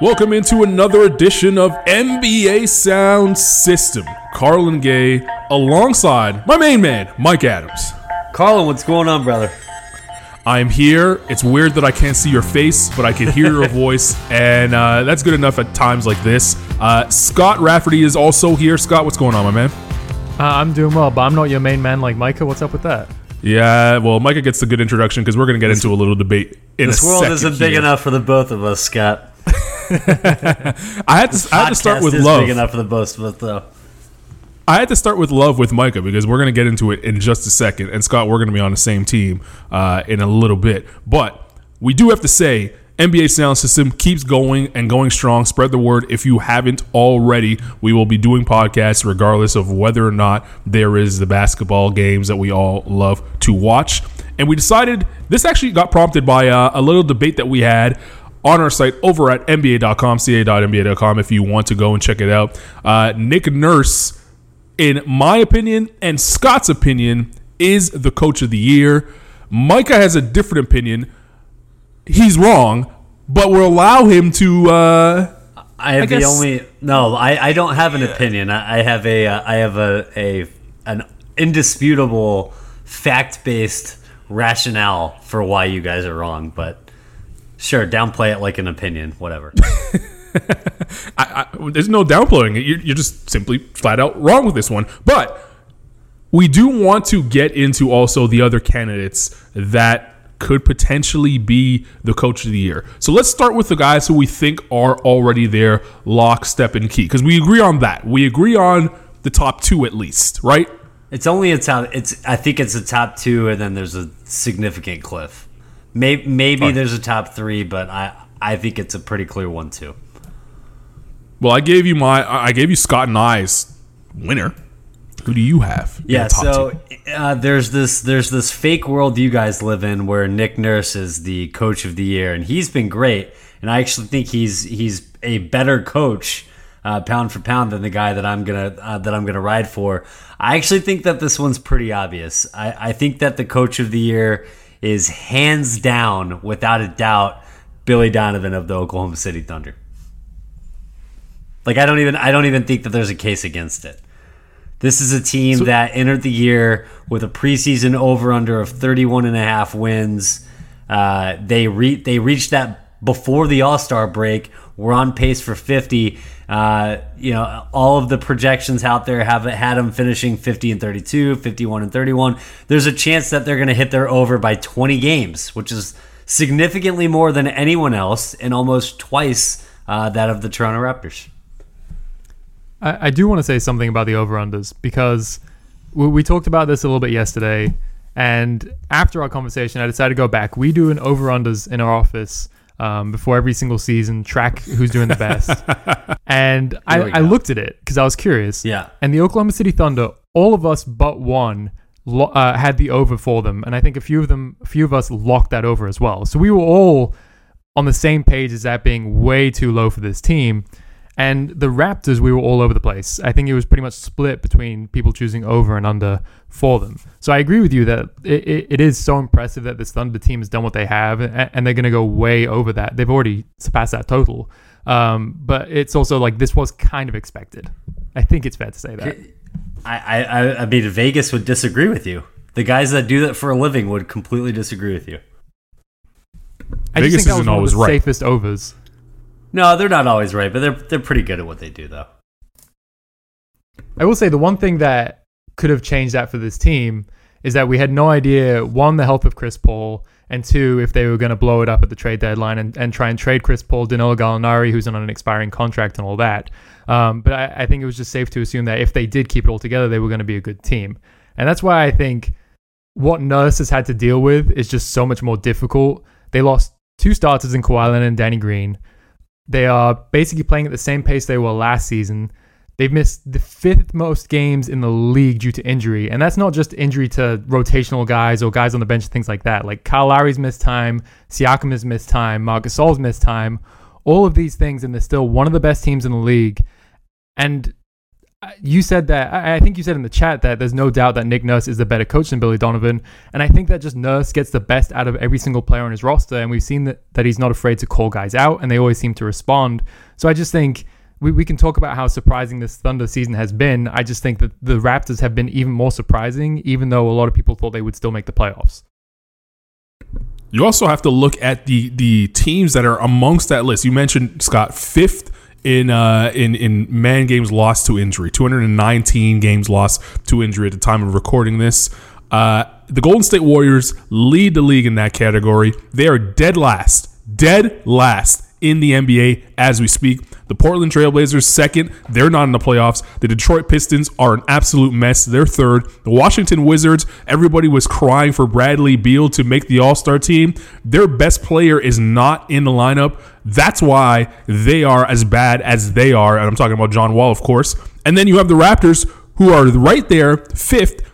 Welcome into another edition of NBA Sound System. Carlan Gay alongside my main man, Micah Adams. Carlan, what's going on, brother? I'm here. It's weird that I can't see your face, but I can hear your voice, and uh, that's good enough at times like this. Uh, Scott Rafferty is also here. Scott, what's going on, my man? Uh, I'm doing well, but I'm not your main man like Micah. What's up with that? Yeah, well, Micah gets the good introduction because we're going to get into a little debate in This a world second isn't big here. enough for the both of us, Scott. I had to, I had to start with love. big enough for the both of us, though. I had to start with love with Micah because we're going to get into it in just a second. And Scott, we're going to be on the same team uh, in a little bit. But we do have to say, NBA Sound System keeps going and going strong. Spread the word if you haven't already. We will be doing podcasts regardless of whether or not there is the basketball games that we all love to watch. And we decided this actually got prompted by uh, a little debate that we had on our site over at nba.com, ca.nba.com, if you want to go and check it out. Uh, Nick Nurse in my opinion and Scott's opinion, is the coach of the year. Micah has a different opinion. He's wrong, but we'll allow him to. Uh, I have I the only no. I, I don't have an opinion. I, I have a uh, I have a, a an indisputable fact based rationale for why you guys are wrong. But sure, downplay it like an opinion, whatever. I, I, there's no downplaying it. You're, you're just simply flat out wrong with this one. But we do want to get into also the other candidates that could potentially be the coach of the year. So let's start with the guys who we think are already there, lock, step, and key, because we agree on that. We agree on the top two at least, right? It's only a top. It's I think it's a top two, and then there's a significant cliff. Maybe maybe Alright. there's a top three, but I I think it's a pretty clear one too. Well, I gave you my, I I gave you Scott and I's winner. Who do you have? Yeah, so uh, there's this there's this fake world you guys live in where Nick Nurse is the coach of the year, and he's been great. And I actually think he's he's a better coach, uh, pound for pound, than the guy that I'm gonna uh, that I'm gonna ride for. I actually think that this one's pretty obvious. I, I think that the coach of the year is hands down, without a doubt, Billy Donovan of the Oklahoma City Thunder. Like I don't even I don't even think that there's a case against it. This is a team that entered the year with a preseason over under of 31 and a half wins. Uh, they re- they reached that before the All Star break. We're on pace for 50. Uh, you know, all of the projections out there have had them finishing 50 and 32, 51 and 31. There's a chance that they're going to hit their over by 20 games, which is significantly more than anyone else and almost twice uh, that of the Toronto Raptors. I, I do want to say something about the over unders because we, we talked about this a little bit yesterday. And after our conversation, I decided to go back. We do an over unders in our office um, before every single season, track who's doing the best. and I, I looked at it because I was curious. Yeah. And the Oklahoma City Thunder, all of us but one, lo- uh, had the over for them, and I think a few of them, a few of us locked that over as well. So we were all on the same page as that being way too low for this team. And the Raptors, we were all over the place. I think it was pretty much split between people choosing over and under for them. So I agree with you that it, it, it is so impressive that this Thunder team has done what they have, a- and they're going to go way over that. They've already surpassed that total. Um, but it's also like this was kind of expected. I think it's fair to say that. I, I, I- I mean, Vegas would disagree with you. The guys that do that for a living would completely disagree with you. I Vegas just think that was isn't one of always the right. safest overs. No, they're not always right, but they're they're pretty good at what they do, though. I will say the one thing that could have changed that for this team is that we had no idea one the health of Chris Paul and two if they were going to blow it up at the trade deadline and, and try and trade Chris Paul, Danilo Gallinari, who's on an expiring contract and all that. Um, but I, I think it was just safe to assume that if they did keep it all together, they were going to be a good team, and that's why I think what Nurse has had to deal with is just so much more difficult. They lost two starters in Kawhi Leonard and Danny Green. They are basically playing at the same pace they were last season. They've missed the fifth most games in the league due to injury, and that's not just injury to rotational guys or guys on the bench, and things like that. Like Kyle Lowry's missed time, Siakam has missed time, Marcus Gasol's missed time. All of these things, and they're still one of the best teams in the league. And you said that I think you said in the chat that there's no doubt that Nick Nurse is the better coach than Billy Donovan, and I think that just Nurse gets the best out of every single player on his roster, and we've seen that, that he's not afraid to call guys out, and they always seem to respond. So I just think we, we can talk about how surprising this Thunder season has been. I just think that the Raptors have been even more surprising, even though a lot of people thought they would still make the playoffs. You also have to look at the the teams that are amongst that list. You mentioned Scott fifth in uh, in in man games lost to injury, 219 games lost to injury at the time of recording this. Uh, the Golden State Warriors lead the league in that category. They are dead last, dead last in the NBA as we speak. The Portland Trailblazers second, they're not in the playoffs. The Detroit Pistons are an absolute mess. They're third. The Washington Wizards, everybody was crying for Bradley Beal to make the All-Star team. Their best player is not in the lineup. That's why they are as bad as they are. And I'm talking about John Wall, of course. And then you have the Raptors who are right there, fifth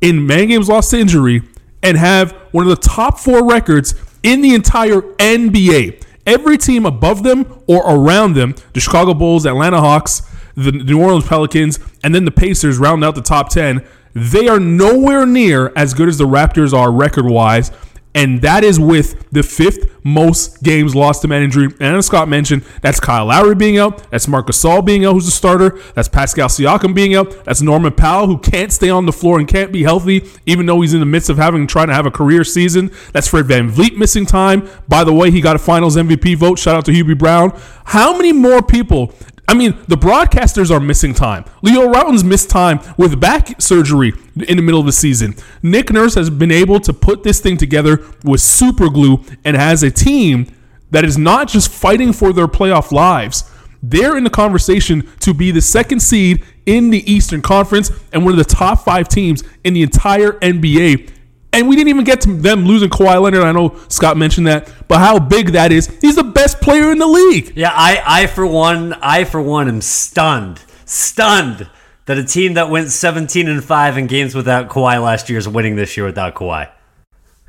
in man games lost to injury and have one of the top four records in the entire NBA. Every team above them or around them, the Chicago Bulls, Atlanta Hawks, the New Orleans Pelicans, and then the Pacers round out the top 10, they are nowhere near as good as the Raptors are record wise. And that is with the fifth most games lost to man injury. And as Scott mentioned, that's Kyle Lowry being out. That's Marcus Gasol being out, who's a starter. That's Pascal Siakam being out. That's Norman Powell, who can't stay on the floor and can't be healthy, even though he's in the midst of having trying to have a career season. That's Fred VanVleet missing time. By the way, he got a finals MVP vote. Shout out to Hubie Brown. How many more people I mean, the broadcasters are missing time. Leo Rautins' missed time with back surgery in the middle of the season. Nick Nurse has been able to put this thing together with super glue and has a team that is not just fighting for their playoff lives. They're in the conversation to be the second seed in the Eastern Conference and one of the top five teams in the entire NBA. And we didn't even get to them losing Kawhi Leonard. I know Scott mentioned that, but how big that is. He's the best player in the league. Yeah, I, I for one, I for one am stunned, stunned that a team that went 17 and five in games without Kawhi last year is winning this year without Kawhi.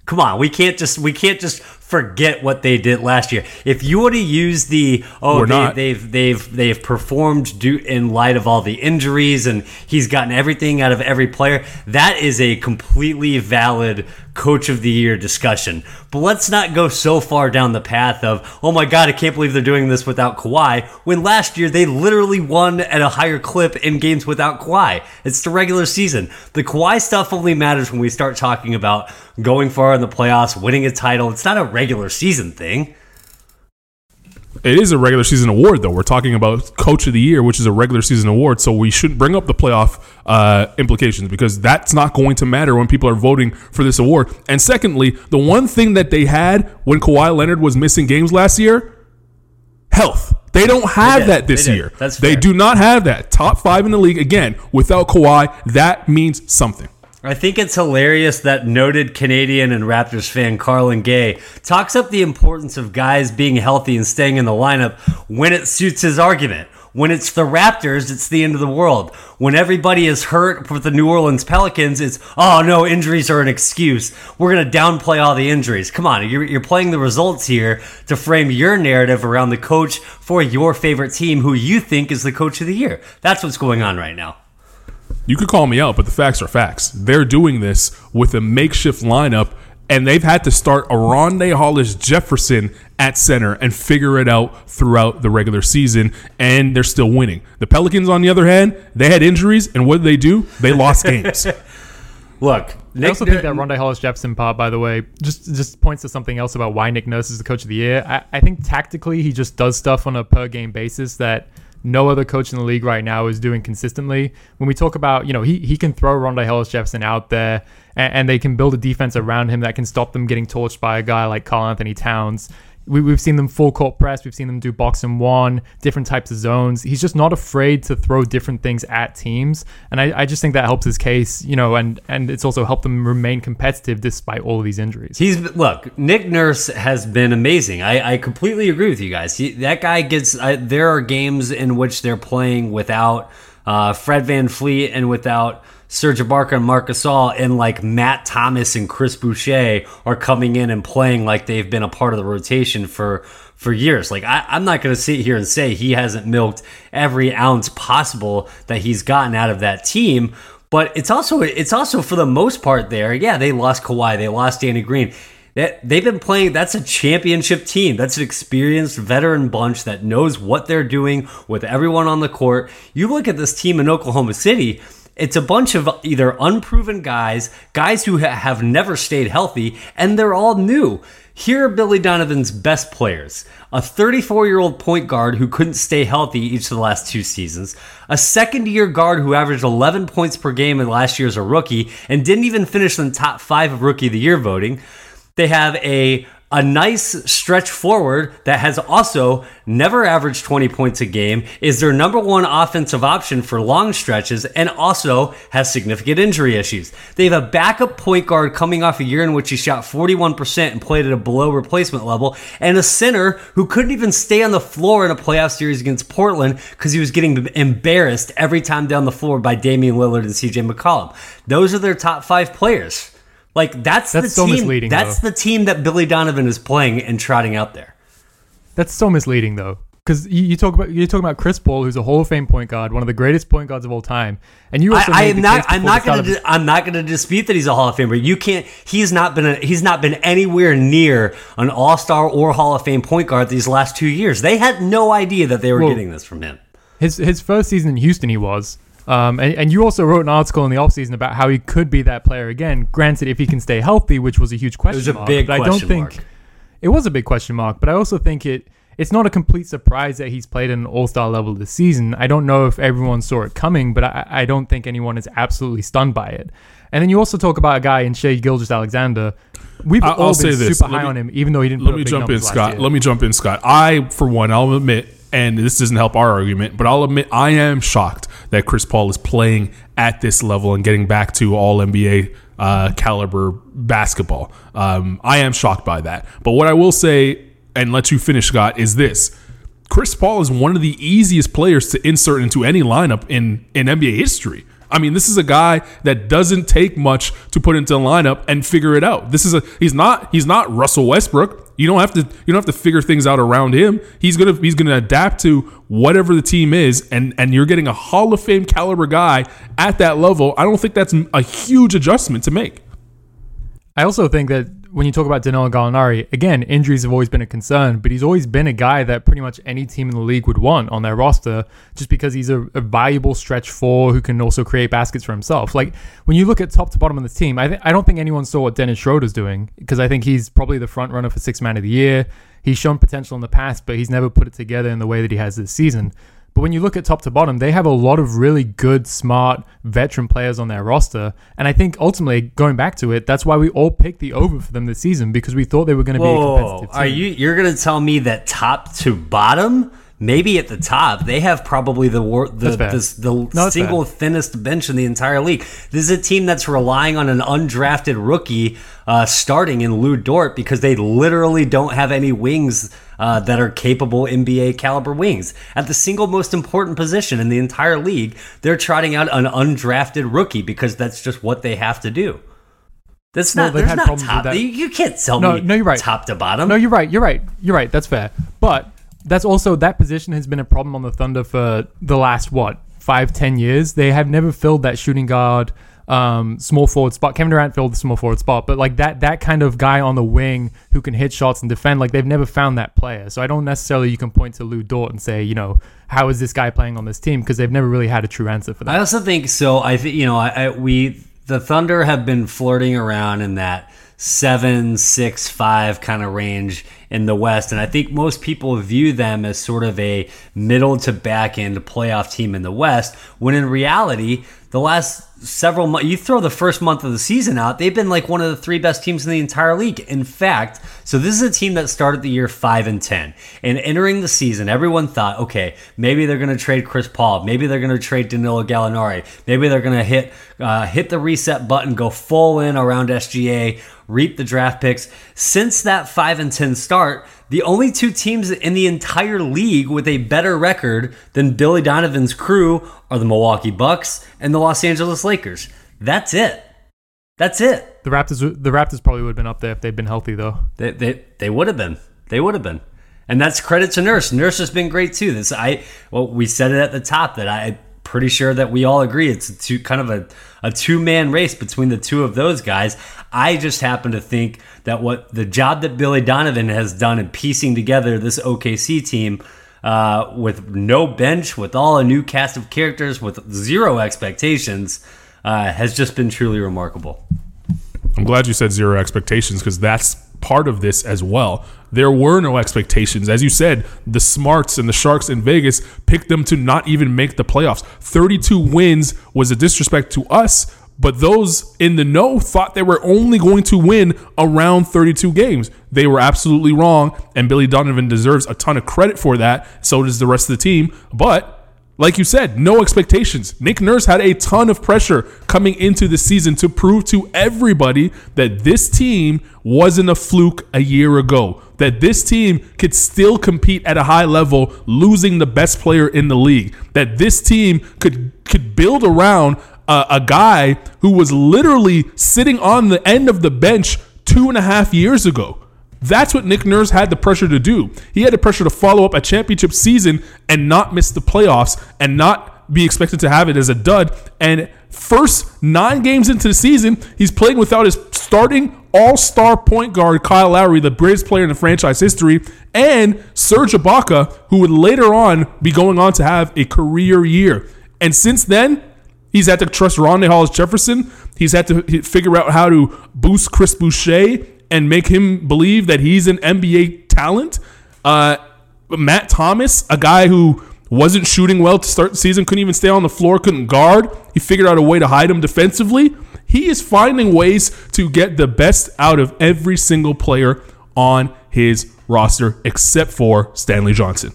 Come on, we can't just we can't just forget what they did last year. If you were to use the oh they, not. they've they've they've performed due in light of all the injuries and he's gotten everything out of every player, that is a completely valid coach of the year discussion. But let's not go so far down the path of oh my god, I can't believe they're doing this without Kawhi when last year they literally won at a higher clip in games without Kawhi. It's the regular season. The Kawhi stuff only matters when we start talking about going far in the playoffs, winning a title. It's not a regular season thing. It is a regular season award, though. We're talking about Coach of the Year, which is a regular season award. So we shouldn't bring up the playoff uh, implications because that's not going to matter when people are voting for this award. And secondly, the one thing that they had when Kawhi Leonard was missing games last year health. They don't have did. that this They year. That's they do not have that. Top five in the league. Again, without Kawhi, that means something. I think it's hilarious that noted Canadian and Raptors fan Carlan Gay talks up the importance of guys being healthy and staying in the lineup when it suits his argument. When it's the Raptors, it's the end of the world. When everybody is hurt with the New Orleans Pelicans, it's, oh no, injuries are an excuse. We're going to downplay all the injuries. Come on, you're, you're playing the results here to frame your narrative around the coach for your favorite team who you think is the coach of the year. That's what's going on right now. You could call me out, but the facts are facts. They're doing this with a makeshift lineup, and they've had to start Rondae Hollis Jefferson at center and figure it out throughout the regular season, and they're still winning. The Pelicans, on the other hand, they had injuries, and what did they do? They lost games. Look, I also think that Rondae Hollis Jefferson part, by the way, just just points to something else about why Nick Nurse is the coach of the year. I, I think tactically he just does stuff on a per game basis that no other coach in the league right now is doing consistently. When we talk about, you know, he, he can throw Rondae Hollis Jefferson out there and, and they can build a defense around him that can stop them getting torched by a guy like Karl-Anthony Towns. We, we've seen them full court press. We've seen them do box and one, different types of zones. He's just not afraid to throw different things at teams, and I, I just think that helps his case, you know, and and it's also helped them remain competitive despite all of these injuries. He's look. Nick Nurse has been amazing. I, I completely agree with you guys. He, that guy gets. I, there are games in which they're playing without uh, Fred VanVleet and without Serge Ibaka and Marc Gasol, and like Matt Thomas and Chris Boucher are coming in and playing like they've been a part of the rotation for for years. Like I, I'm not going to sit here and say he hasn't milked every ounce possible that he's gotten out of that team. But it's also it's also for the most part there. Yeah, they lost Kawhi, they lost Danny Green. That they've been playing. That's a championship team. That's an experienced veteran bunch that knows what they're doing with everyone on the court. You look at this team in Oklahoma City. It's a bunch of either unproven guys, guys who ha- have never stayed healthy, and they're all new. Here are Billy Donovan's best players a 34 year old point guard who couldn't stay healthy each of the last two seasons, a second year guard who averaged 11 points per game in last year as a rookie and didn't even finish in the top five of rookie of the year voting. They have a a nice stretch forward that has also never averaged 20 points a game, is their number one offensive option for long stretches, and also has significant injury issues. They have a backup point guard coming off a year in which he shot 41% and played at a below replacement level, and a center who couldn't even stay on the floor in a playoff series against Portland because he was getting embarrassed every time down the floor by Damian Lillard and CJ McCollum. Those are their top five players. Like that's, That's the so team. misleading, That's though. the team that Billy Donovan is playing and trotting out there. That's so misleading though, because you, you talk about you're talking about Chris Paul, who's a Hall of Fame point guard, one of the greatest point guards of all time, and you I, also I made am not. I'm not going to. I'm not going to dispute that he's a Hall of Famer. You can't. He's not been. A, he's not been anywhere near an All Star or Hall of Fame point guard these last two years. They had no idea that they were Well, getting this from him. his his first season in Houston, he was. Um, and, and you also wrote an article in the offseason about how he could be that player again. Granted, if he can stay healthy, which was a huge question It was a mark. big but I don't mark. think it was a big question mark. But I also think it it's not a complete surprise that he's played at an All Star level this season. I don't know if everyone saw it coming, but I, I don't think anyone is absolutely stunned by it. And then you also talk about a guy in Shai Gilgeous-Alexander. We've I- all I'll been say this. super Let high me- on him, even though he didn't. Let put me up big jump in, Scott. Let me jump in, Scott. I, for one, I'll admit, and this doesn't help our argument, but I'll admit I am shocked that Chris Paul is playing at this level and getting back to all NBA uh, caliber basketball. Um, I am shocked by that. But what I will say, and let you finish, Scott, is this. Chris Paul is one of the easiest players to insert into any lineup in, in NBA history. I mean, this is a guy that doesn't take much to put into a lineup and figure it out. This is a he's not he's not Russell Westbrook. You don't have to you don't have to figure things out around him. He's gonna he's gonna adapt to whatever the team is, and and you're getting a Hall of Fame caliber guy at that level. I don't think that's a huge adjustment to make. I also think that when you talk about Danilo Gallinari, again, injuries have always been a concern, but he's always been a guy that pretty much any team in the league would want on their roster just because he's a, a valuable stretch four who can also create baskets for himself. Like when you look at top to bottom of this team, I, th- I don't think anyone saw what Dennis Schroeder's doing because I think he's probably the front runner for six man of the year. He's shown potential in the past, but he's never put it together in the way that he has this season. But when you look at top to bottom, they have a lot of really good, smart, veteran players on their roster. And I think ultimately, going back to it, that's why we all picked the over for them this season because we thought they were going to be a competitive team. are you? You're going to tell me that top to bottom? Maybe at the top, they have probably the wor- the this, the No, single thinnest bench in the entire league. This is a team that's relying on an undrafted rookie uh, starting in Lu Dort because they literally don't have any wings uh, that are capable NBA caliber wings at the single most important position in the entire league. They're trotting out an undrafted rookie because that's just what they have to do. That's Well, not. they've There's had not problems with top. that. You, you can't sell No, me. no, you're right. Top to bottom. No, you're right. You're right. You're right. That's fair. But that's also that position has been a problem on the Thunder for the last what five, ten years. They have never filled that shooting guard, um, small forward spot. Kevin Durant filled the small forward spot, but like that that kind of guy on the wing who can hit shots and defend, like they've never found that player. So I don't necessarily you can point to Lu Dort and say, you know, how is this guy playing on this team? Because they've never really had a true answer for that. I also think so. I think you know, I, I we the Thunder have been flirting around in that seven, six, five kind of range in the West, and I think most people view them as sort of a middle to back end playoff team in the West. When in reality, the last several months, you throw the first month of the season out, they've been like one of the three best teams in the entire league. In fact, so this is a team that started the year five and ten, and entering the season, everyone thought, okay, maybe they're going to trade Chris Paul, maybe they're going to trade Danilo Gallinari, maybe they're going to hit uh, hit the reset button, go full in around SGA, reap the draft picks. Since that five and ten start, the only two teams in the entire league with a better record than Billy Donovan's crew are the Milwaukee Bucks and the Los Angeles Lakers. That's it. That's it. the Raptors, the Raptors probably would have been up there if they'd been healthy, though. They they, they would have been. They would have been. And that's credit to Nurse. Nurse has been great too. This I well, we said it at the top that I pretty sure that we all agree it's a two, kind of a, a two man race between the two of those guys. I just happen to think that what the job that Billy Donovan has done in piecing together this OKC team uh, with no bench, with all a new cast of characters, with zero expectations, uh, has just been truly remarkable. I'm glad you said zero expectations because that's part of this as well. There were no expectations. As you said, the Smarts and the Sharks in Vegas picked them to not even make the playoffs. 32 wins was a disrespect to us, but those in the know thought they were only going to win around 32 games. They were absolutely wrong, and Billy Donovan deserves a ton of credit for that. So does the rest of the team. But like you said, no expectations. Nick Nurse had a ton of pressure coming into the season to prove to everybody that this team wasn't a fluke a year ago, that this team could still compete at a high level, losing the best player in the league, that this team could could build around a, a guy who was literally sitting on the end of the bench two and a half years ago. That's what Nick Nurse had the pressure to do. He had the pressure to follow up a championship season and not miss the playoffs and not be expected to have it as a dud. And first nine games into the season, he's playing without his starting all star point guard, Kyle Lowry, the greatest player in the franchise history, and Serge Ibaka, who would later on be going on to have a career year. And since then, He's had to trust Rondae Hollis Jefferson. He's had to figure out how to boost Chris Boucher and make him believe that he's an NBA talent. Uh, Matt Thomas, a guy who wasn't shooting well to start the season, couldn't even stay on the floor, couldn't guard. He figured out a way to hide him defensively. He is finding ways to get the best out of every single player on his roster, except for Stanley Johnson.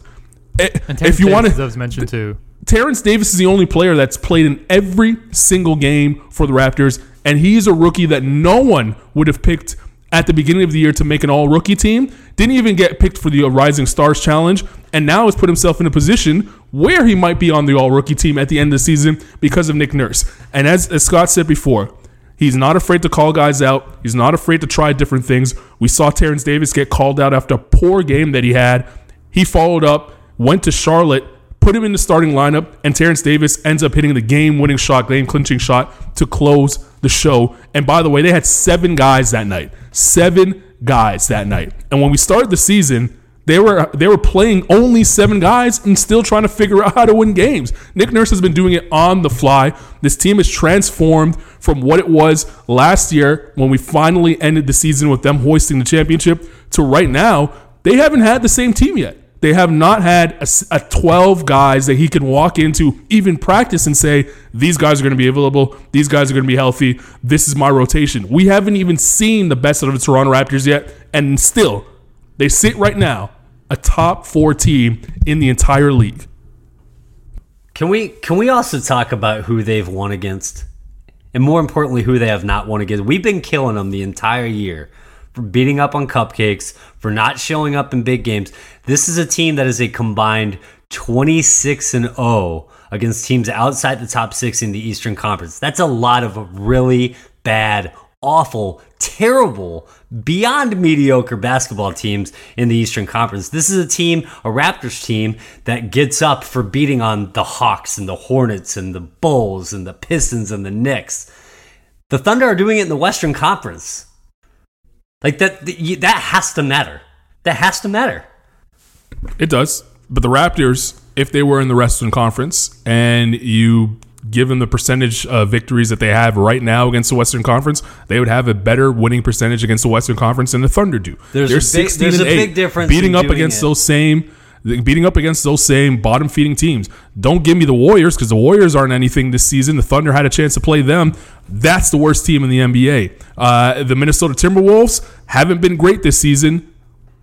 Eh, And if you want to, to, was mentioned too. Terrence Davis is the only player that's played in every single game for the Raptors, and he's a rookie that no one would have picked at the beginning of the year to make an all rookie team. Didn't even get picked for the Rising Stars Challenge, and now has put himself in a position where he might be on the all rookie team at the end of the season because of Nick Nurse. And as, as Scott said before, He's not afraid to call guys out. He's not afraid to try different things. We saw Terrence Davis get called out after a poor game that he had. He followed up, went to Charlotte, put him in the starting lineup, and Terrence Davis ends up hitting the game winning shot, game clinching shot to close the show. And by the way, they had seven guys that night. Seven guys that night. And when we started the season, they were they were playing only seven guys and still trying to figure out how to win games. Nick Nurse has been doing it on the fly. This team has transformed from what it was last year when we finally ended the season with them hoisting the championship to right now. They haven't had the same team yet. They have not had a 12 guys that he can walk into, even practice, and say, These guys are going to be available. These guys are going to be healthy. This is my rotation. We haven't even seen the best out of the Toronto Raptors yet. And still, they sit right now a top four team in the entire league. Can we can we also talk about who they've won against, and more importantly, who they have not won against? We've been killing them the entire year for beating up on cupcakes, for not showing up in big games. This is a team that is a combined twenty six and zero against teams outside the top six in the Eastern Conference. That's a lot of really bad, awful, terrible, beyond mediocre basketball teams in the Eastern Conference. This is a team, a Raptors team, that gets up for beating on the Hawks and the Hornets and the Bulls and the Pistons and the Knicks. The Thunder are doing it in the Western Conference. Like that, that has to matter. That has to matter. It does. But the Raptors, if they were in the Western Conference and you give them the percentage of victories that they have right now against the Western Conference, they would have a better winning percentage against the Western Conference than the Thunder do. There's They're a big- there's a big difference beating in up against it. those same beating up against those same bottom feeding teams. Don't give me the Warriors because the Warriors aren't anything this season. The Thunder had a chance to play them. That's the worst team in the NBA. Uh, the Minnesota Timberwolves haven't been great this season.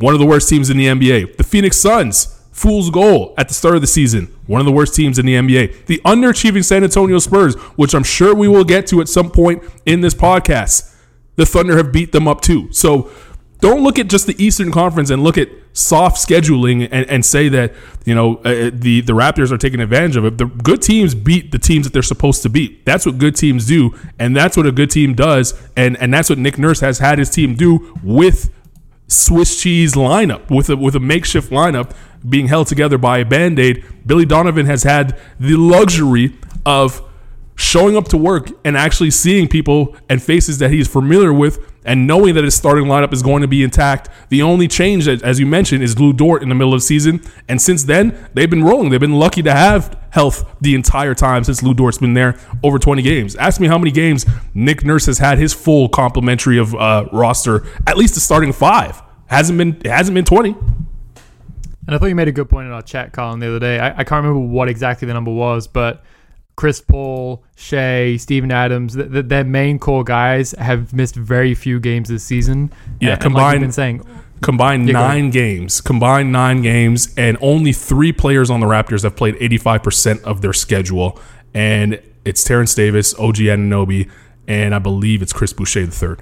One of the worst teams in the NBA. The Phoenix Suns, fool's goal at the start of the season. One of the worst teams in the NBA. The underachieving San Antonio Spurs, which I'm sure we will get to at some point in this podcast. The Thunder have beat them up too. So don't look at just the Eastern Conference and look at soft scheduling and, and say that you know uh, the the Raptors are taking advantage of it. The good teams beat the teams that they're supposed to beat. That's what good teams do, and that's what a good team does, and and that's what Nick Nurse has had his team do with Swiss cheese lineup with a with a makeshift lineup being held together by a band-aid. Billy Donovan has had the luxury of showing up to work and actually seeing people and faces that he's familiar with and knowing that his starting lineup is going to be intact. The only change, that as you mentioned, is Lu Dort in the middle of the season. And since then, they've been rolling. They've been lucky to have health the entire time since Lu Dort's been there over 20 games. Ask me how many games Nick Nurse has had his full complementary of uh, roster, at least the starting five. Hasn't been it hasn't been 20. And I thought you made a good point in our chat, Colin, the other day. I, I can't remember what exactly the number was, but Chris Paul, Shai, Steven Adams, th- th- their main core guys have missed very few games this season. Yeah, and, combined. like been saying, combined Yeah, nine games, combined nine games, and only three players on the Raptors have played 85% of their schedule. And it's Terrence Davis, OG Anunoby, and I believe it's Chris Boucher the third.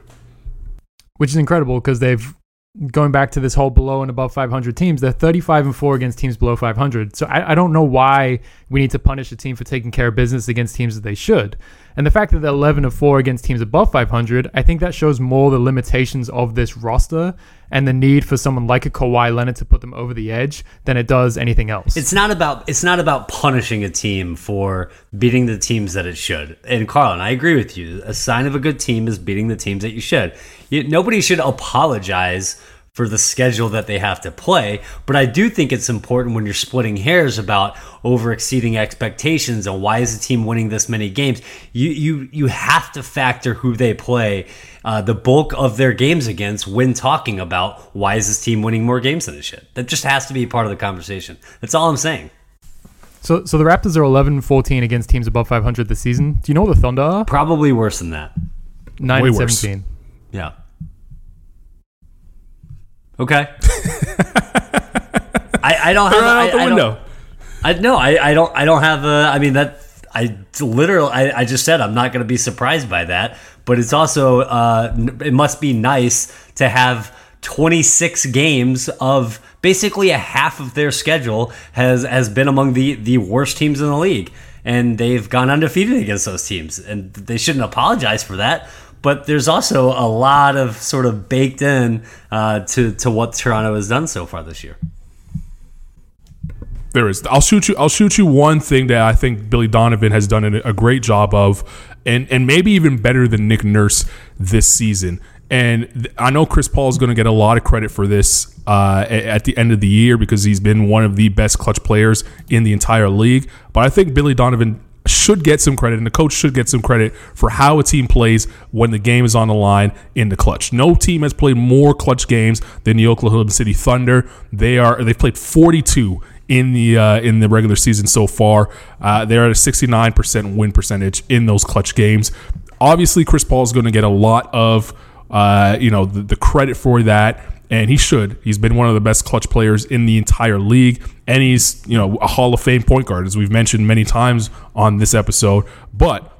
which is incredible because they've going back to this whole below and above 500 teams. They're 35 and four against teams below 500. So I, I don't know why we need to punish a team for taking care of business against teams that they should. And the fact that they're 11 and four against teams above 500, I think that shows more the limitations of this roster and the need for someone like a Kawhi Leonard to put them over the edge than it does anything else. It's not about it's not about punishing a team for beating the teams that it should. And Carlan, I agree with you. A sign of a good team is beating the teams that you should. You, nobody should apologize for the schedule that they have to play, but I do think it's important when you're splitting hairs about over exceeding expectations and why is the team winning this many games. You you you have to factor who they play uh, the bulk of their games against when talking about why is this team winning more games than it should. That just has to be part of the conversation. That's all I'm saying. so, so the Raptors are 11 14 against teams above 500 this season. Do you know what the Thunder are? Probably worse than that. 9 Way and worse. 17. Yeah. Okay. I, I don't have. I, out the I window. I no, I, I don't I don't have a I mean that I literally I, I just said I'm not going to be surprised by that, but it's also uh it must be nice to have 26 games of basically a half of their schedule has has been among the the worst teams in the league and they've gone undefeated against those teams and they shouldn't apologize for that. But there's also a lot of sort of baked in uh, to to what Toronto has done so far this year. There is. I'll shoot you. I'll shoot you one thing that I think Billy Donovan has done a great job of, and and maybe even better than Nick Nurse this season. And I know Chris Paul is going to get a lot of credit for this uh, at the end of the year because he's been one of the best clutch players in the entire league. But I think Billy Donovan should get some credit, and the coach should get some credit for how a team plays when the game is on the line in the clutch. No team has played more clutch games than the Oklahoma City Thunder. They are they've played 42 in the uh, in the regular season so far. Uh, they're at a 69% win percentage in those clutch games. Obviously, Chris Paul is going to get a lot of uh, you know the, the credit for that. And he should. He's been one of the best clutch players in the entire league, and he's you know a Hall of Fame point guard, as we've mentioned many times on this episode. But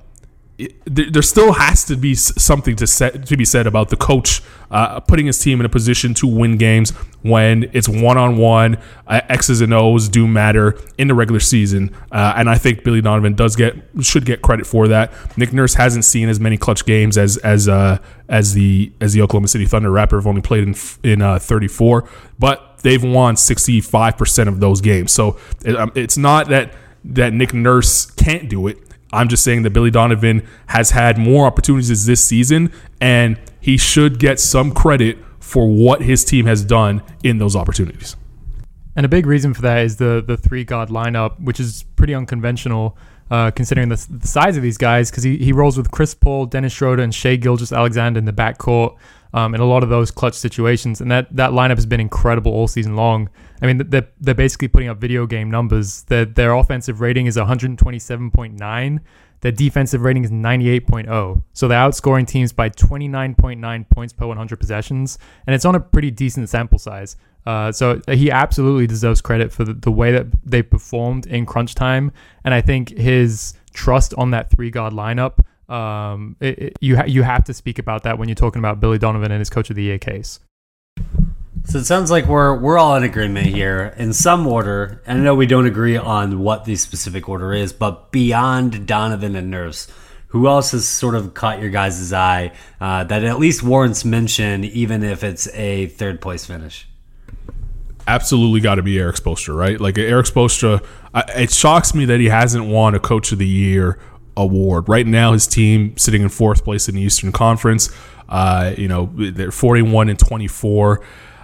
there, there still has to be something to set to be said about the coach uh, putting his team in a position to win games when it's one on one. X's and O's do matter in the regular season, uh, and I think Billy Donovan does get should get credit for that. Nick Nurse hasn't seen as many clutch games as as uh, as the as the Oklahoma City Thunder Rapper have only played in in uh, 34, but they've won 65 percent of those games. So it, um, it's not that that Nick Nurse can't do it. I'm just saying that Billy Donovan has had more opportunities this season, and he should get some credit for what his team has done in those opportunities. And a big reason for that is the the three guard lineup, which is pretty unconventional uh, considering the, the size of these guys. Because he, he rolls with Chris Paul, Dennis Schroeder, and Shai Gilgeous-Alexander in the backcourt um, in a lot of those clutch situations. And that, that lineup has been incredible all season long. I mean, they're, they're basically putting up video game numbers. Their, their offensive rating is 127.9. Their defensive rating is 98.0. So they're outscoring teams by 29.9 points per 100 possessions. And it's on a pretty decent sample size. Uh, so he absolutely deserves credit for the, the way that they performed in crunch time. And I think his trust on that three guard lineup, um, it, it- you, ha- you have to speak about that when you're talking about Billy Donovan and his coach of the year case. So it sounds like we're we're all in agreement here in some order. And I know we don't agree on what the specific order is, but beyond Donovan and Nurse, Who else has sort of caught your guys' eye uh, that at least warrants mention, even if it's a third place finish? absolutely got to be Erik Spoelstra, right? Like Erik Spoelstra, it shocks me that he hasn't won a Coach of the Year award. Right now, his team sitting in fourth place in the Eastern Conference. Uh, you know, they're 41 and 24.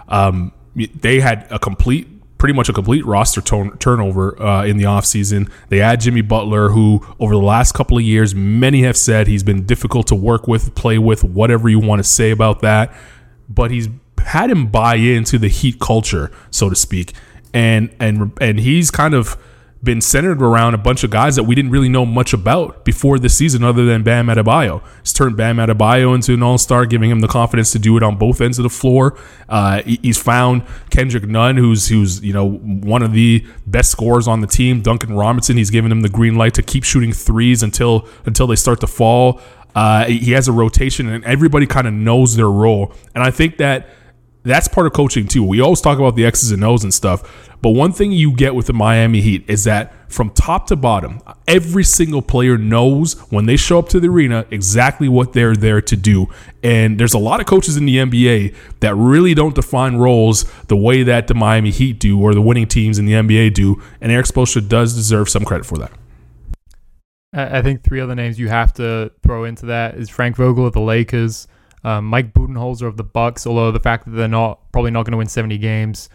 Um, they had a complete pretty much a complete roster turn- turnover uh, in the offseason. They add Jimmy Butler, who over the last couple of years, many have said he's been difficult to work with, play with, whatever you want to say about that. But he's had him buy into the Heat culture, so to speak, and and and he's kind of been centered around a bunch of guys that we didn't really know much about before this season, other than Bam Adebayo. He's turned Bam Adebayo into an All Star, giving him the confidence to do it on both ends of the floor. Uh, he's found Kendrick Nunn, who's who's you know one of the best scorers on the team. Duncan Robinson, he's given him the green light to keep shooting threes until until they start to fall. Uh, he has a rotation, and everybody kind of knows their role. And I think that that's part of coaching too. We always talk about the X's and O's and stuff, but one thing you get with the Miami Heat is that from top to bottom, every single player knows when they show up to the arena exactly what they're there to do. And there's a lot of coaches in the NBA that really don't define roles the way that the Miami Heat do or the winning teams in the NBA do. And Erik Spoelstra does deserve some credit for that. I think three other names you have to throw into that is Frank Vogel of the Lakers, um, Mike Budenholzer of the Bucks, although the fact that they're not probably not going to win 70 games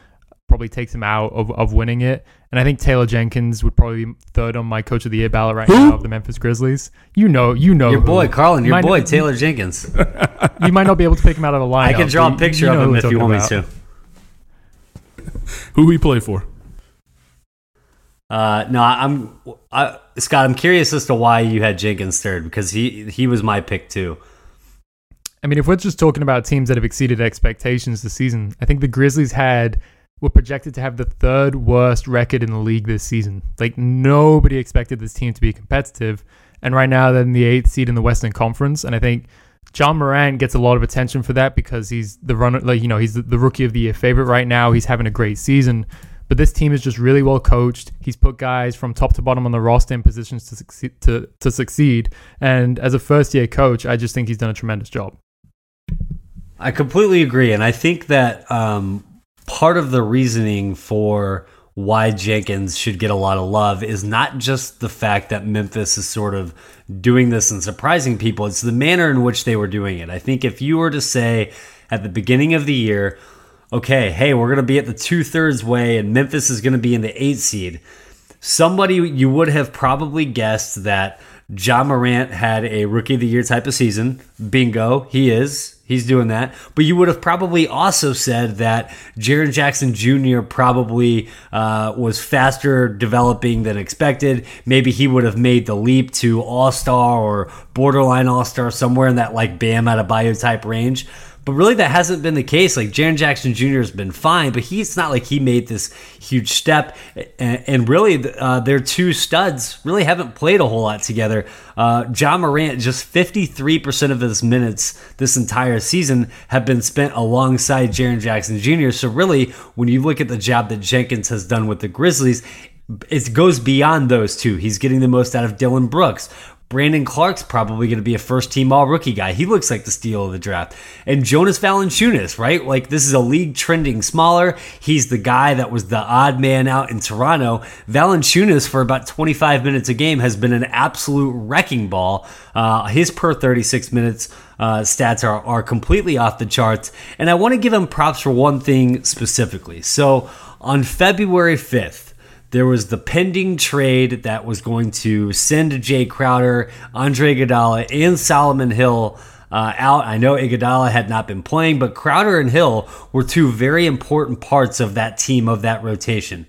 probably takes him out of, of winning it. And I think Taylor Jenkins would probably be third on my coach of the year ballot right now of the Memphis Grizzlies. You know, you know your boy Carlan, your boy Taylor Jenkins. you might not be able to pick him out of the lineup. I can draw a picture you, you of him if you want about. me to. Who he play for? Uh, no, I'm I, Scott. I'm curious as to why you had Jenkins third because he he was my pick too. I mean, if we're just talking about teams that have exceeded expectations this season, I think the Grizzlies had were projected to have the third worst record in the league this season. Like nobody expected this team to be competitive, and right now they're in the eighth seed in the Western Conference, and I think Ja Morant gets a lot of attention for that because he's the runner, like you know, he's the, rookie of the year favorite right now. He's having a great season. But this team is just really well coached. He's put guys from top to bottom on the roster in positions to succeed. To, to succeed. And as a first year coach, I just think he's done a tremendous job. I completely agree, and I think that um, part of the reasoning for why Jenkins should get a lot of love is not just the fact that Memphis is sort of doing this and surprising people, it's the manner in which they were doing it. I think if you were to say at the beginning of the year, okay, hey, we're going to be at the two thirds way and Memphis is going to be in the eight seed, somebody you would have probably guessed that Ja Morant had a rookie of the year type of season. Bingo, he is. He's doing that. But you would have probably also said that Jaren Jackson Jr. probably uh, was faster developing than expected. Maybe he would have made the leap to All Star or borderline All Star, somewhere in that like Bam Adebayo type range. But really, that hasn't been the case. Like Jaren Jackson Jr. has been fine, but he's not like he made this huge step. And, and really, uh, their two studs really haven't played a whole lot together. Uh, Ja Morant, just 53% of his minutes this entire season have been spent alongside Jaren Jackson Jr. So really, when you look at the job that Jenkins has done with the Grizzlies, it goes beyond those two. He's getting the most out of Dillon Brooks. Brandon Clarke's probably going to be a first team all rookie guy. He looks like the steal of the draft. And Jonas Valanciunas, right? Like this is a league trending smaller. He's the guy that was the odd man out in Toronto. Valanciunas for about 25 minutes a game has been an absolute wrecking ball. Uh, his per 36 minutes uh, stats are, are completely off the charts. And I want to give him props for one thing specifically. So on February 5th, there was the pending trade that was going to send Jae Crowder, Andre Iguodala, and Solomon Hill uh, out. I know Iguodala had not been playing, but Crowder and Hill were two very important parts of that team of that rotation.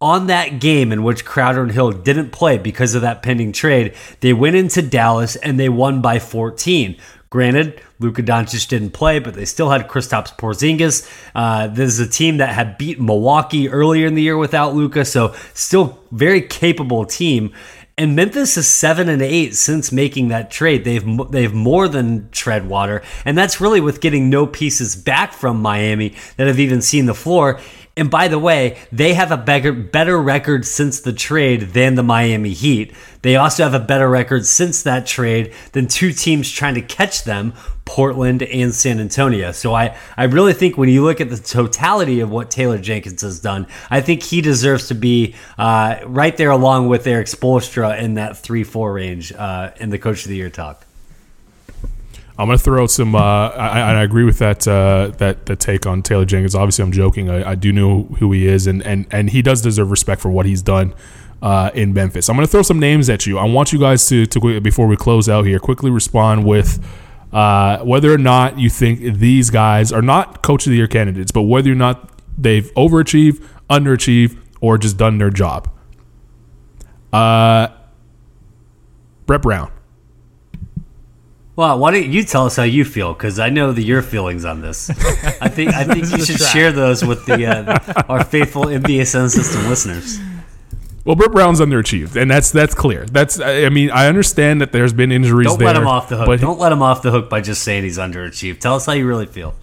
On that game in which Crowder and Hill didn't play because of that pending trade, they went into Dallas and they won by 14. Granted, Luka Doncic didn't play, but they still had Kristaps Porzingis. Uh, this is a team that had beat Milwaukee earlier in the year without Luka, so still very capable team. And Memphis is seven and eight since making that trade. They've they've more than tread water, and that's really with getting no pieces back from Miami that have even seen the floor. And by the way, they have a better better record since the trade than the Miami Heat. They also have a better record since that trade than two teams trying to catch them, Portland and San Antonio. So I, I really think when you look at the totality of what Taylor Jenkins has done, I think he deserves to be uh, right there along with Erik Spoelstra in that 3 4 range uh, in the Coach of the Year talk. I'm going to throw out some. Uh, I, I agree with that uh, that take on Taylor Jenkins. Obviously, I'm joking. I, I, do know who he is, and, and and he does deserve respect for what he's done uh, in Memphis. I'm going to throw some names at you. I want you guys to to before we close out here, quickly respond with uh, whether or not you think these guys are not Coach of the Year candidates, but whether or not they've overachieved, underachieved, or just done their job. Uh, Brett Brown. Well, why don't you tell us how you feel? Because I know the your feelings on this. I think I think you should share those with the uh, our faithful NBA Sound System listeners. Well, Brett Brown's underachieved, and that's that's clear. That's I mean I understand that there's been injuries. Don't there, let him off the hook. Don't let him off the hook by just saying he's underachieved. Tell us how you really feel.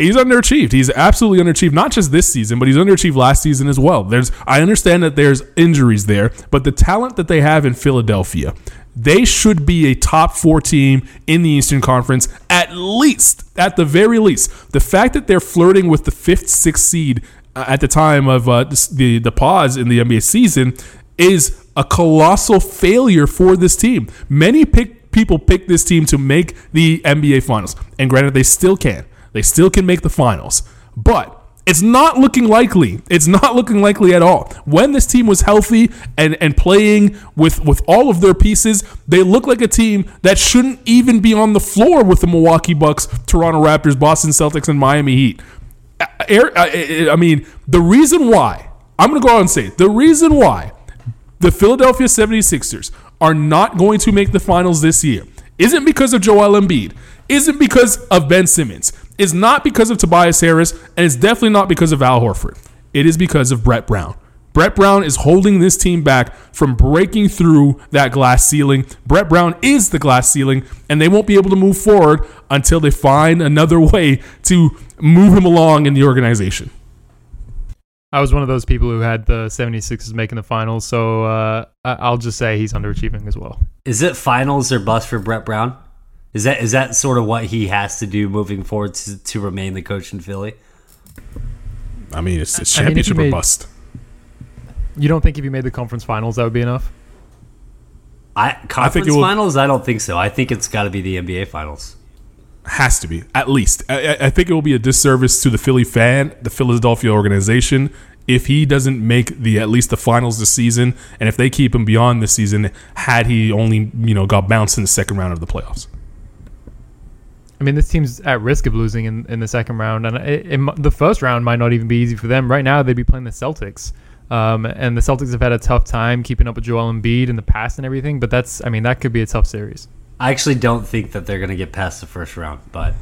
He's underachieved. He's absolutely underachieved. Not just this season, but he's underachieved last season as well. There's I understand that there's injuries there, but the talent that they have in Philadelphia, they should be a top four team in the Eastern Conference, at least, at the very least. The fact that they're flirting with the fifth, sixth seed uh, at the time of uh, the the pause in the NBA season is a colossal failure for this team. Many pick, people pick this team to make the NBA Finals, and granted, they still can. They still can make the finals, but it's not looking likely. It's not looking likely at all. When this team was healthy and, and playing with, with all of their pieces, they look like a team that shouldn't even be on the floor with the Milwaukee Bucks, Toronto Raptors, Boston Celtics, and Miami Heat. Er, I mean, the reason why, I'm going to go out and say, the reason why the Philadelphia 76ers are not going to make the finals this year isn't because of Joel Embiid, isn't because of Ben Simmons, is not because of Tobias Harris, and it's definitely not because of Al Horford. It is because of Brett Brown. Brett Brown is holding this team back from breaking through that glass ceiling. Brett Brown is the glass ceiling, and they won't be able to move forward until they find another way to move him along in the organization. I was one of those people who had the 76ers making the finals, so uh, I'll just say he's underachieving as well. Is it finals or bust for Brett Brown? Is that is that sort of what he has to do moving forward to, to remain the coach in Philly? I mean, it's, it's championship I mean, made, or bust. You don't think if you made the conference finals that would be enough? I conference I finals? I don't think so. I think it's got to be the NBA finals. Has to be at least. I, I think it will be a disservice to the Philly fan, the Philadelphia organization, if he doesn't make the at least the finals this season, and if they keep him beyond this season, had he only you know got bounced in the second round of the playoffs. I mean, this team's at risk of losing in, in the second round, and it, it, the first round might not even be easy for them. Right now, they'd be playing the Celtics, um, and the Celtics have had a tough time keeping up with Joel Embiid in the past and everything. But that's, I mean, that could be a tough series. I actually don't think that they're going to get past the first round, but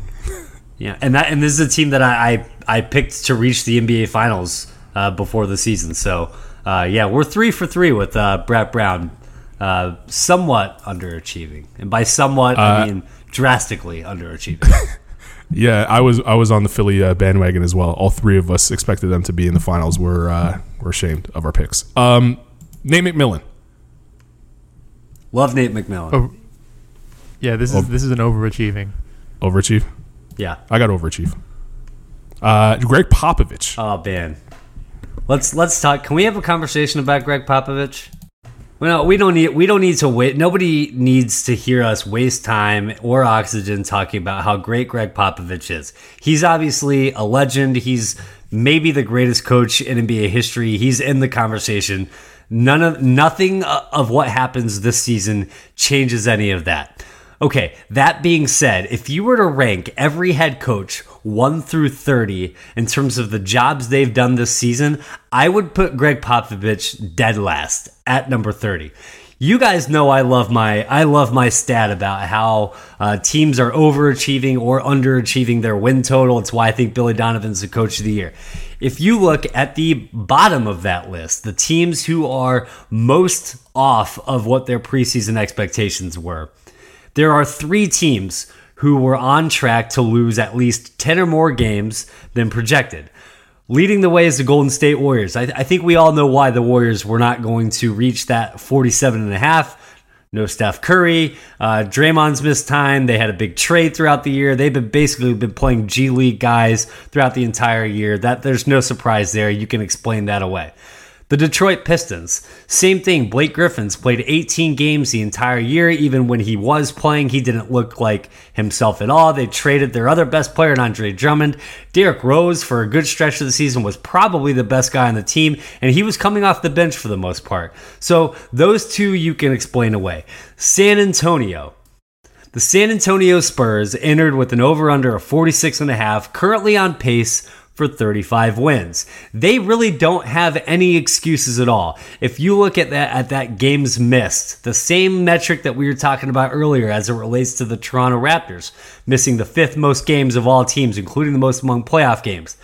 yeah, and that and this is a team that I I, I picked to reach the NBA Finals uh, before the season. So uh, yeah, we're three for three with uh, Brett Brown, uh, somewhat underachieving, and by somewhat I uh, mean drastically underachieving. yeah, I was I was on the Philly uh, bandwagon as well. All three of us expected them to be in the finals. We're uh, we're ashamed of our picks. Um, Nate McMillan. Love Nate McMillan. Oh, yeah, this is oh. this is an overachieving. Overachieve. Yeah, I got overachieve. Uh, Gregg Popovich. Oh man, let's let's talk. Can we have a conversation about Gregg Popovich? Well, we don't need we don't need to wait. Nobody needs to hear us waste time or oxygen talking about how great Gregg Popovich is. He's obviously a legend. He's maybe the greatest coach in NBA history. He's in the conversation. None of nothing of what happens this season changes any of that. Okay, that being said, if you were to rank every head coach 1 through 30 in terms of the jobs they've done this season, I would put Gregg Popovich dead last at number 30. You guys know I love my I love my stat about how uh, teams are overachieving or underachieving their win total. It's why I think Billy Donovan's the coach of the year. If you look at the bottom of that list, the teams who are most off of what their preseason expectations were, there are three teams who were on track to lose at least 10 or more games than projected. Leading the way is the Golden State Warriors. I, I think we all know why the Warriors were not going to reach that 47 and a half. No Steph Curry. Uh, Draymond's missed time. They had a big trade throughout the year. They've been basically been playing G League guys throughout the entire year. That there's no surprise there. You can explain that away. The Detroit Pistons, same thing. Blake Griffin's played 18 games the entire year. Even when he was playing, he didn't look like himself at all. They traded their other best player, Andre Drummond. Derrick Rose, for a good stretch of the season, was probably the best guy on the team, and he was coming off the bench for the most part. So those two you can explain away. San Antonio. The San Antonio Spurs entered with an over under of 46 and a half, currently on pace for 35 wins. They really don't have any excuses at all. If you look at that at that games missed, the same metric that we were talking about earlier as it relates to the Toronto Raptors, missing the fifth most games of all teams, including the most among playoff games.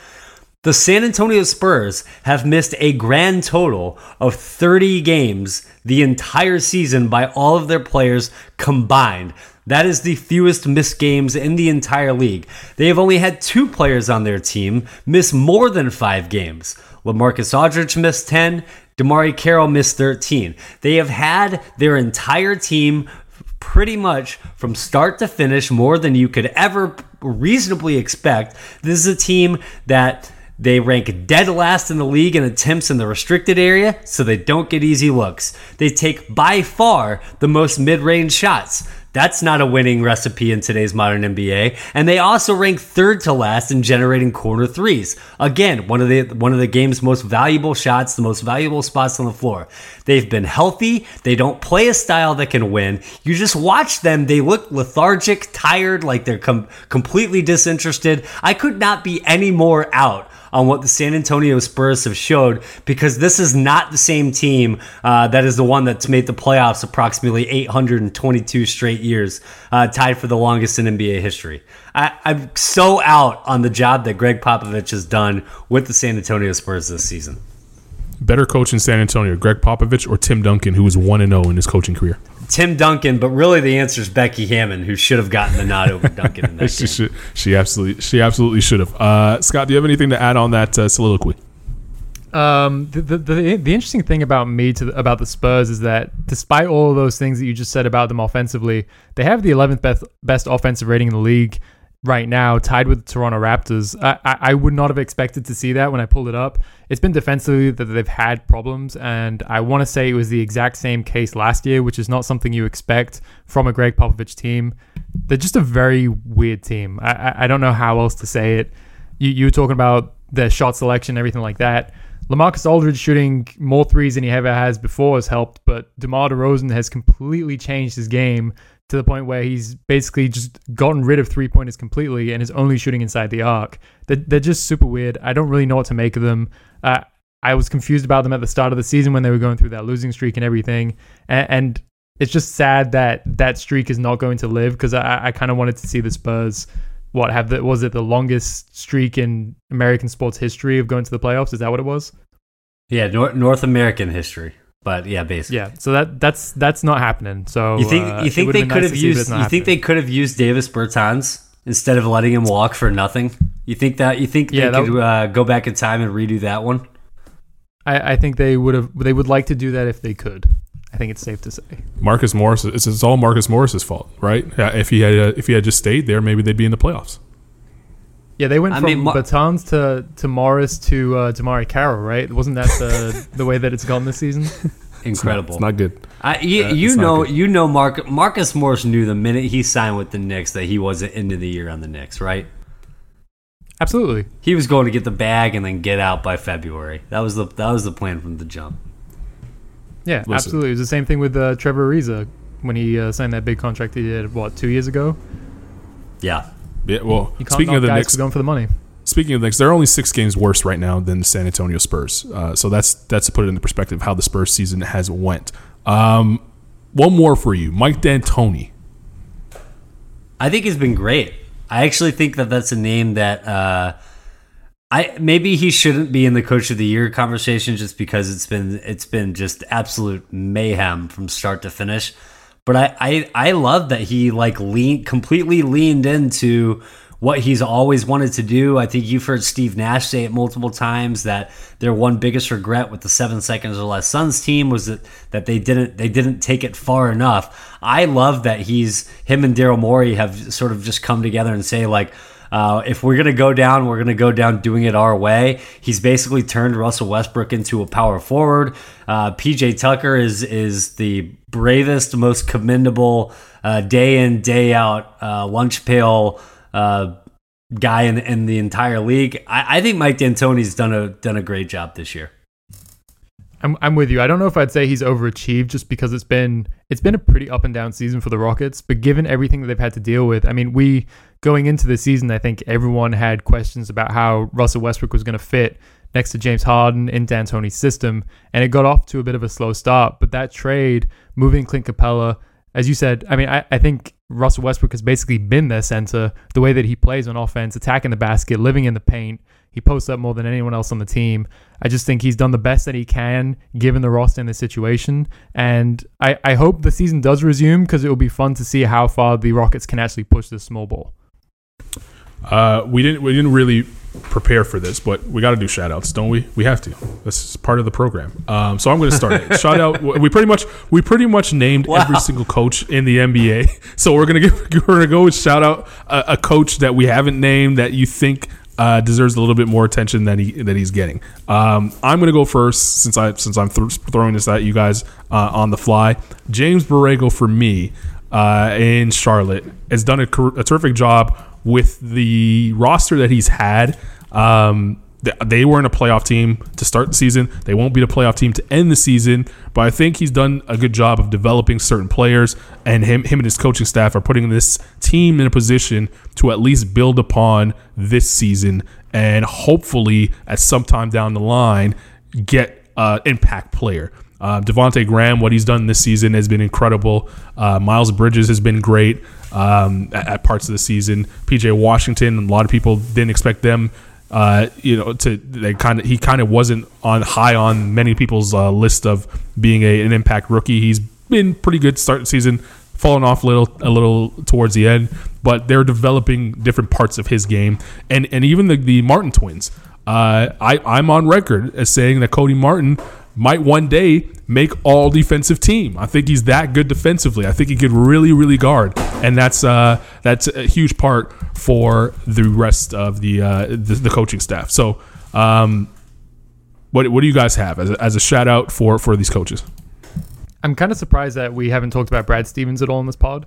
The San Antonio Spurs have missed a grand total of 30 games the entire season by all of their players combined. That is the fewest missed games in the entire league. They have only had two players on their team miss more than five games. LaMarcus Aldridge missed 10, DeMarre Carroll missed 13. They have had their entire team pretty much from start to finish more than you could ever reasonably expect. This is a team that they rank dead last in the league in attempts in the restricted area, so they don't get easy looks. They take by far the most mid range shots. That's not a winning recipe in today's modern NBA. And they also rank third to last in generating corner threes. Again, one of the one of the game's most valuable shots, the most valuable spots on the floor. They've been healthy. They don't play a style that can win. You just watch them. They look lethargic, tired, like they're com- completely disinterested. I could not be any more out on what the San Antonio Spurs have showed because this is not the same team uh, that is the one that's made the playoffs approximately 822 straight years, uh, tied for the longest in NBA history. I, I'm so out on the job that Gregg Popovich has done with the San Antonio Spurs this season. Better coach in San Antonio, Gregg Popovich or Tim Duncan, who was 1 0 in his coaching career? Tim Duncan, but really the answer is Becky Hammon, who should have gotten the nod over Duncan in that she game. should, she absolutely, she absolutely should have. Uh, Scott, do you have anything to add on that uh, soliloquy? Um, the, the, the, the interesting thing about me to the, about the Spurs is that despite all of those things that you just said about them offensively, they have the 11th best, best offensive rating in the league right now, tied with the Toronto Raptors. I, I, I would not have expected to see that when I pulled it up. It's been defensively that they've had problems, and I want to say it was the exact same case last year, which is not something you expect from a Gregg Popovich team. They're just a very weird team. I, I, I don't know how else to say it. You, you were talking about their shot selection, everything like that. Lamarcus Aldridge shooting more threes than he ever has before has helped, but DeMar DeRozan has completely changed his game to the point where he's basically just gotten rid of three pointers completely and is only shooting inside the arc. They're, they're just super weird. I don't really know what to make of them. Uh, I was confused about them at the start of the season when they were going through that losing streak and everything, and, and it's just sad that that streak is not going to live because I, I kind of wanted to see the Spurs. What have the was it the longest streak in American sports history of going to the playoffs? Is that what it was? Yeah, North, North American history. But yeah, basically. Yeah, so that that's that's not happening. So You think uh, you it think would've they could nice have to see, but used you not think they could have used Davis Bertans instead of letting him walk for nothing? You think that you think Yeah, they that could uh, go back in time and redo that one? I, I think they would have they would like to do that if they could. I think it's safe to say. Marcus Morris, it's, it's all Marcus Morris's fault, right? Yeah, if he had uh, if he had just stayed there, maybe they'd be in the playoffs. Yeah, they went I from mean, Mar- Bertans to to Morris to uh, DeMarre Carroll, right? Wasn't that the the way that it's gone this season? Incredible. It's not good. I, you Uh, you know good. you know Mark, Marcus Morris knew the minute he signed with the Knicks that he wasn't into the year on the Knicks, right? Absolutely. He was going to get the bag and then get out by February. That was the that was the plan from the jump. Yeah, Listen. absolutely. It was the same thing with uh, Trevor Ariza when he uh, signed that big contract he did what two years ago. Yeah. Yeah. Well, You can't speaking of the guys Knicks, for going for the money. speaking of the Knicks, they're only six games worse right now than the San Antonio Spurs. Uh, so that's that's to put it into perspective how the Spurs season has went. Um, one more for you, Mike D'Antoni. I think he's been great. I actually think that that's a name that uh, I maybe he shouldn't be in the coach of the year conversation just because it's been it's been just absolute mayhem from start to finish. But I I, I love that he like lean completely leaned into what he's always wanted to do. I think you've heard Steve Nash say it multiple times that their one biggest regret with the seven seconds or less Suns team was that, that they didn't they didn't take it far enough. I love that he's him and Daryl Morey have sort of just come together and say like uh, if we're going to go down, we're going to go down doing it our way. He's basically turned Russell Westbrook into a power forward. Uh, PJ Tucker is is the bravest, most commendable uh, day in day out uh, lunch pail uh, guy in, in the entire league. I, I think Mike D'Antoni's done a done a great job this year. I'm, I'm with you. I don't know if I'd say he's overachieved just because it's been it's been a pretty up and down season for the Rockets. But given everything that they've had to deal with, I mean, we going into the season, I think everyone had questions about how Russell Westbrook was going to fit next to James Harden in D'Antoni's system, and it got off to a bit of a slow start. But that trade, moving Clint Capela, as you said, I mean, I, I think Russell Westbrook has basically been their center. The way that he plays on offense, attacking the basket, living in the paint, he posts up more than anyone else on the team. I just think he's done the best that he can given the roster and the situation. And I, I hope the season does resume because it will be fun to see how far the Rockets can actually push this small ball. Uh, we didn't we didn't really prepare for this, but we got to do shout outs, don't we? We have to. This is part of the program. Um, so I'm going to start it. shout out. We pretty much we pretty much named Wow. every single coach in the NBA. So we're gonna give we're gonna go and shout out a, a coach that we haven't named that you think. Uh, deserves a little bit more attention than he that he's getting. Um, I'm going to go first since I since I'm th- throwing this at you guys uh, on the fly. James Borrego for me uh, in Charlotte has done a, a terrific job with the roster that he's had. Um, they weren't a playoff team to start the season. They won't be the playoff team to end the season. But I think he's done a good job of developing certain players, and him, him and his coaching staff are putting this team in a position to at least build upon this season, and hopefully at some time down the line get uh, impact player. Uh, Devonte Graham, what he's done this season has been incredible. Uh, Miles Bridges has been great um, at, at parts of the season. PJ Washington, a lot of people didn't expect them. Uh, you know, to they kind of he kind of wasn't on high on many people's uh, list of being a, an impact rookie. He's been pretty good start season, falling off a little a little towards the end, but they're developing different parts of his game, and and even the the Martin twins. Uh, I I'm on record as saying that Cody Martin might one day make all defensive team. I think he's that good defensively. I think he could really, really guard, and that's uh, that's a huge part for the rest of the uh, the, the coaching staff. So, um, what what do you guys have as a, as a shout out for for these coaches? I'm kind of surprised that we haven't talked about Brad Stevens at all in this pod.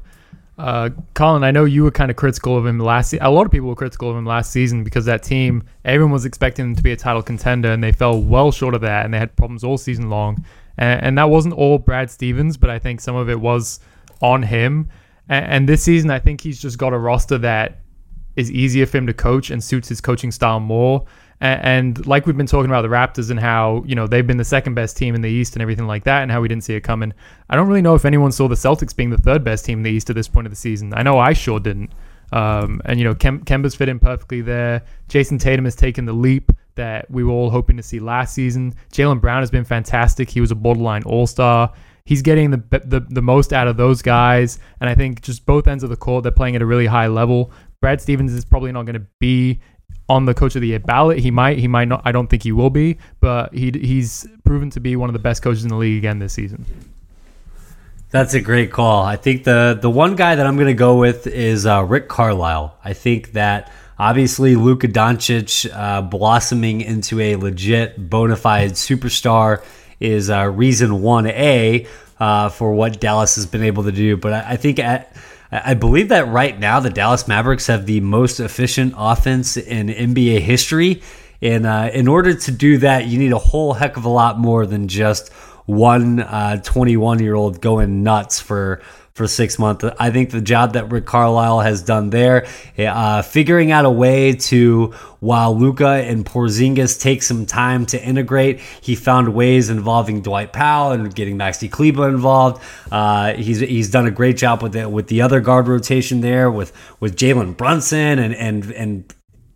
Uh, Colin, I know you were kind of critical of him last. Se- a lot of people were critical of him last season because that team, everyone was expecting them to be a title contender, and they fell well short of that, and they had problems all season long. And, and that wasn't all Brad Stevens, but I think some of it was on him. And, and this season, I think he's just got a roster that is easier for him to coach and suits his coaching style more. And, like we've been talking about the Raptors and how you know they've been the second best team in the East and everything like that, and how we didn't see it coming. I don't really know if anyone saw the Celtics being the third best team in the East at this point of the season. I know I sure didn't. Um, and you know Kem- Kemba's fit in perfectly there. Jayson Tatum has taken the leap that we were all hoping to see last season. Jaylen Brown has been fantastic. He was a borderline All Star. He's getting the, the the most out of those guys, and I think just both ends of the court, they're playing at a really high level. Brad Stevens is probably not going to be on the coach of the year ballot. He might, he might not. I don't think he will be, but he he's proven to be one of the best coaches in the league again this season. That's a great call. I think the the one guy that I'm going to go with is uh, Rick Carlisle. I think that obviously Luka Doncic uh, blossoming into a legit bona fide superstar is uh, reason one A uh, for what Dallas has been able to do. But I, I think at I believe that right now the Dallas Mavericks have the most efficient offense in NBA history. And uh, in order to do that, you need a whole heck of a lot more than just one 21 year old going nuts for for six months. I think the job that Rick Carlisle has done there, uh, figuring out a way to, while Luka and Porzingis take some time to integrate, he found ways involving Dwight Powell and getting Maxi Kleber involved. Uh, he's he's done a great job with it with the other guard rotation there with with Jalen Brunson and and and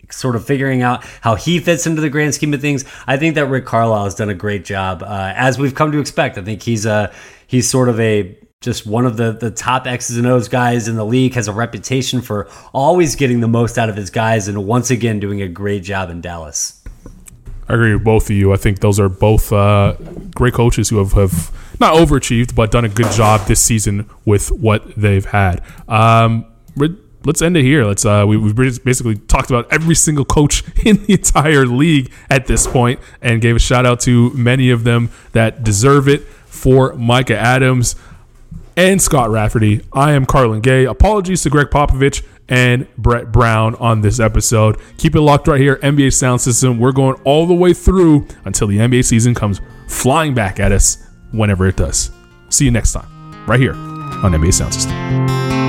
sort of figuring out how he fits into the grand scheme of things. I think that Rick Carlisle has done a great job, uh, as we've come to expect. I think he's a he's sort of a just one of the, the top X's and O's guys in the league, has a reputation for always getting the most out of his guys, and once again doing a great job in Dallas. I agree with both of you. I think those are both uh, great coaches who have, have not overachieved, but done a good job this season with what they've had. Um, let's end it here. Let's uh, we, have basically talked about every single coach in the entire league at this point, and gave a shout out to many of them that deserve it. For Micah Adams, and Scott Rafferty. I am Carlan Gay. Apologies to Gregg Popovich and Brett Brown on this episode. Keep it locked right here, NBA Sound System. We're going all the way through until the NBA season comes flying back at us whenever it does. See you next time, right here on NBA Sound System.